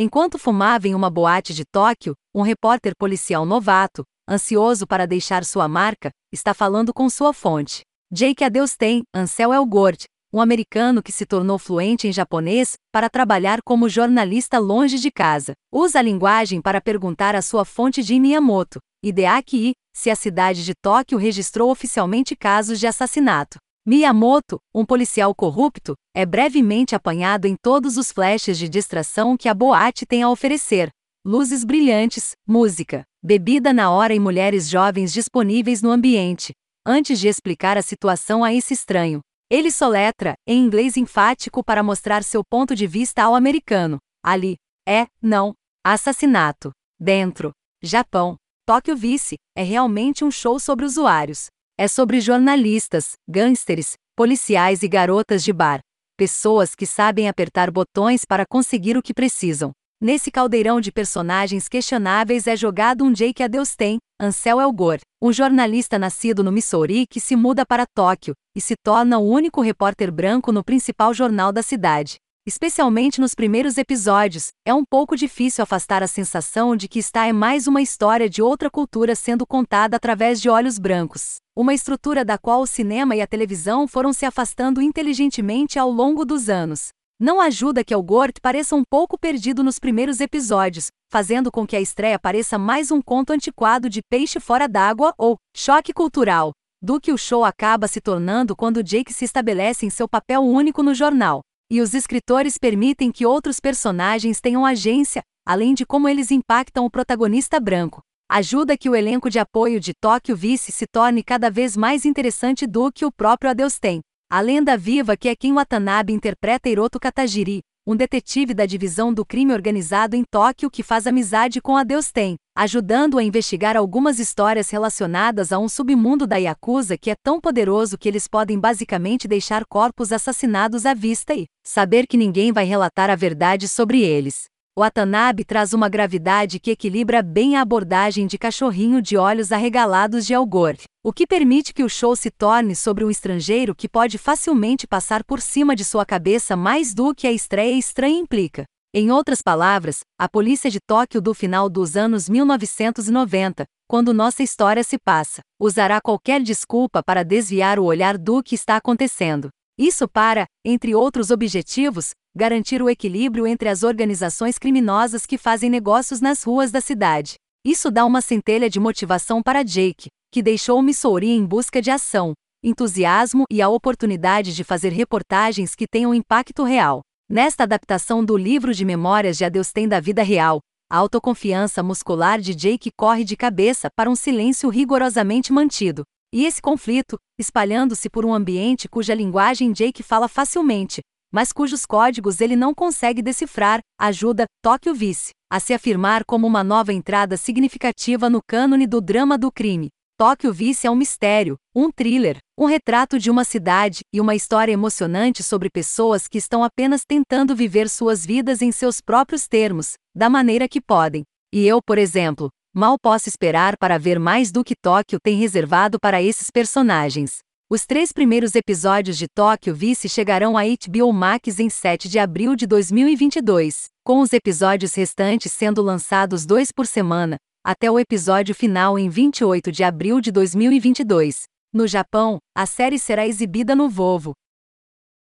Enquanto fumava em uma boate de Tóquio, um repórter policial novato, ansioso para deixar sua marca, está falando com sua fonte. Jake a Deus tem, Ansel Elgort, um americano que se tornou fluente em japonês para trabalhar como jornalista longe de casa. Usa a linguagem para perguntar à sua fonte de Miyamoto, Hideaki, se a cidade de Tóquio registrou oficialmente casos de assassinato. Miyamoto, um policial corrupto, é brevemente apanhado em todos os flashes de distração que a boate tem a oferecer. Luzes brilhantes, música, bebida na hora e mulheres jovens disponíveis no ambiente. Antes de explicar a situação a esse estranho, ele soletra, em inglês enfático para mostrar seu ponto de vista ao americano. Ali. É, não. Assassinato. Dentro. Japão. Tóquio Vice. É realmente um show sobre usuários. É sobre jornalistas, gangsters, policiais e garotas de bar. Pessoas que sabem apertar botões para conseguir o que precisam. Nesse caldeirão de personagens questionáveis é jogado um Jake a Deus tem, Ansel Elgor, um jornalista nascido no Missouri que se muda para Tóquio e se torna o único repórter branco no principal jornal da cidade. Especialmente nos primeiros episódios, é um pouco difícil afastar a sensação de que está é mais uma história de outra cultura sendo contada através de olhos brancos. Uma estrutura da qual o cinema e a televisão foram se afastando inteligentemente ao longo dos anos. Não ajuda que Elgort pareça um pouco perdido nos primeiros episódios, fazendo com que a estreia pareça mais um conto antiquado de peixe fora d'água ou choque cultural, do que o show acaba se tornando quando Jake se estabelece em seu papel único no jornal. E os escritores permitem que outros personagens tenham agência, além de como eles impactam o protagonista branco. Ajuda que o elenco de apoio de Tóquio Vice se torne cada vez mais interessante do que o próprio Adeus tem. A lenda viva que é quem Watanabe interpreta Hiroto Katajiri, um detetive da divisão do crime organizado em Tóquio que faz amizade com Adeus tem, ajudando a investigar algumas histórias relacionadas a um submundo da Yakuza que é tão poderoso que eles podem basicamente deixar corpos assassinados à vista e saber que ninguém vai relatar a verdade sobre eles. Watanabe traz uma gravidade que equilibra bem a abordagem de cachorrinho de olhos arregalados de Algor, o que permite que o show se torne sobre um estrangeiro que pode facilmente passar por cima de sua cabeça mais do que a estreia estranha implica. Em outras palavras, a polícia de Tóquio do final dos anos 1990, quando nossa história se passa, usará qualquer desculpa para desviar o olhar do que está acontecendo. Isso para, entre outros objetivos, garantir o equilíbrio entre as organizações criminosas que fazem negócios nas ruas da cidade. Isso dá uma centelha de motivação para Jake, que deixou Missouri em busca de ação, entusiasmo e a oportunidade de fazer reportagens que tenham impacto real. Nesta adaptação do livro de memórias de Adeus tem da vida real, a autoconfiança muscular de Jake corre de cabeça para um silêncio rigorosamente mantido. E esse conflito, espalhando-se por um ambiente cuja linguagem Jake fala facilmente, mas cujos códigos ele não consegue decifrar, ajuda Tóquio Vice a se afirmar como uma nova entrada significativa no cânone do drama do crime. Tóquio Vice é um mistério, um thriller, um retrato de uma cidade e uma história emocionante sobre pessoas que estão apenas tentando viver suas vidas em seus próprios termos, da maneira que podem. E eu, por exemplo, mal posso esperar para ver mais do que Tóquio tem reservado para esses personagens. Os três primeiros episódios de Tóquio Vice chegarão a HBO Max em 7 de abril de 2022, com os episódios restantes sendo lançados dois por semana, até o episódio final em 28 de abril de 2022. No Japão, a série será exibida no Vovo,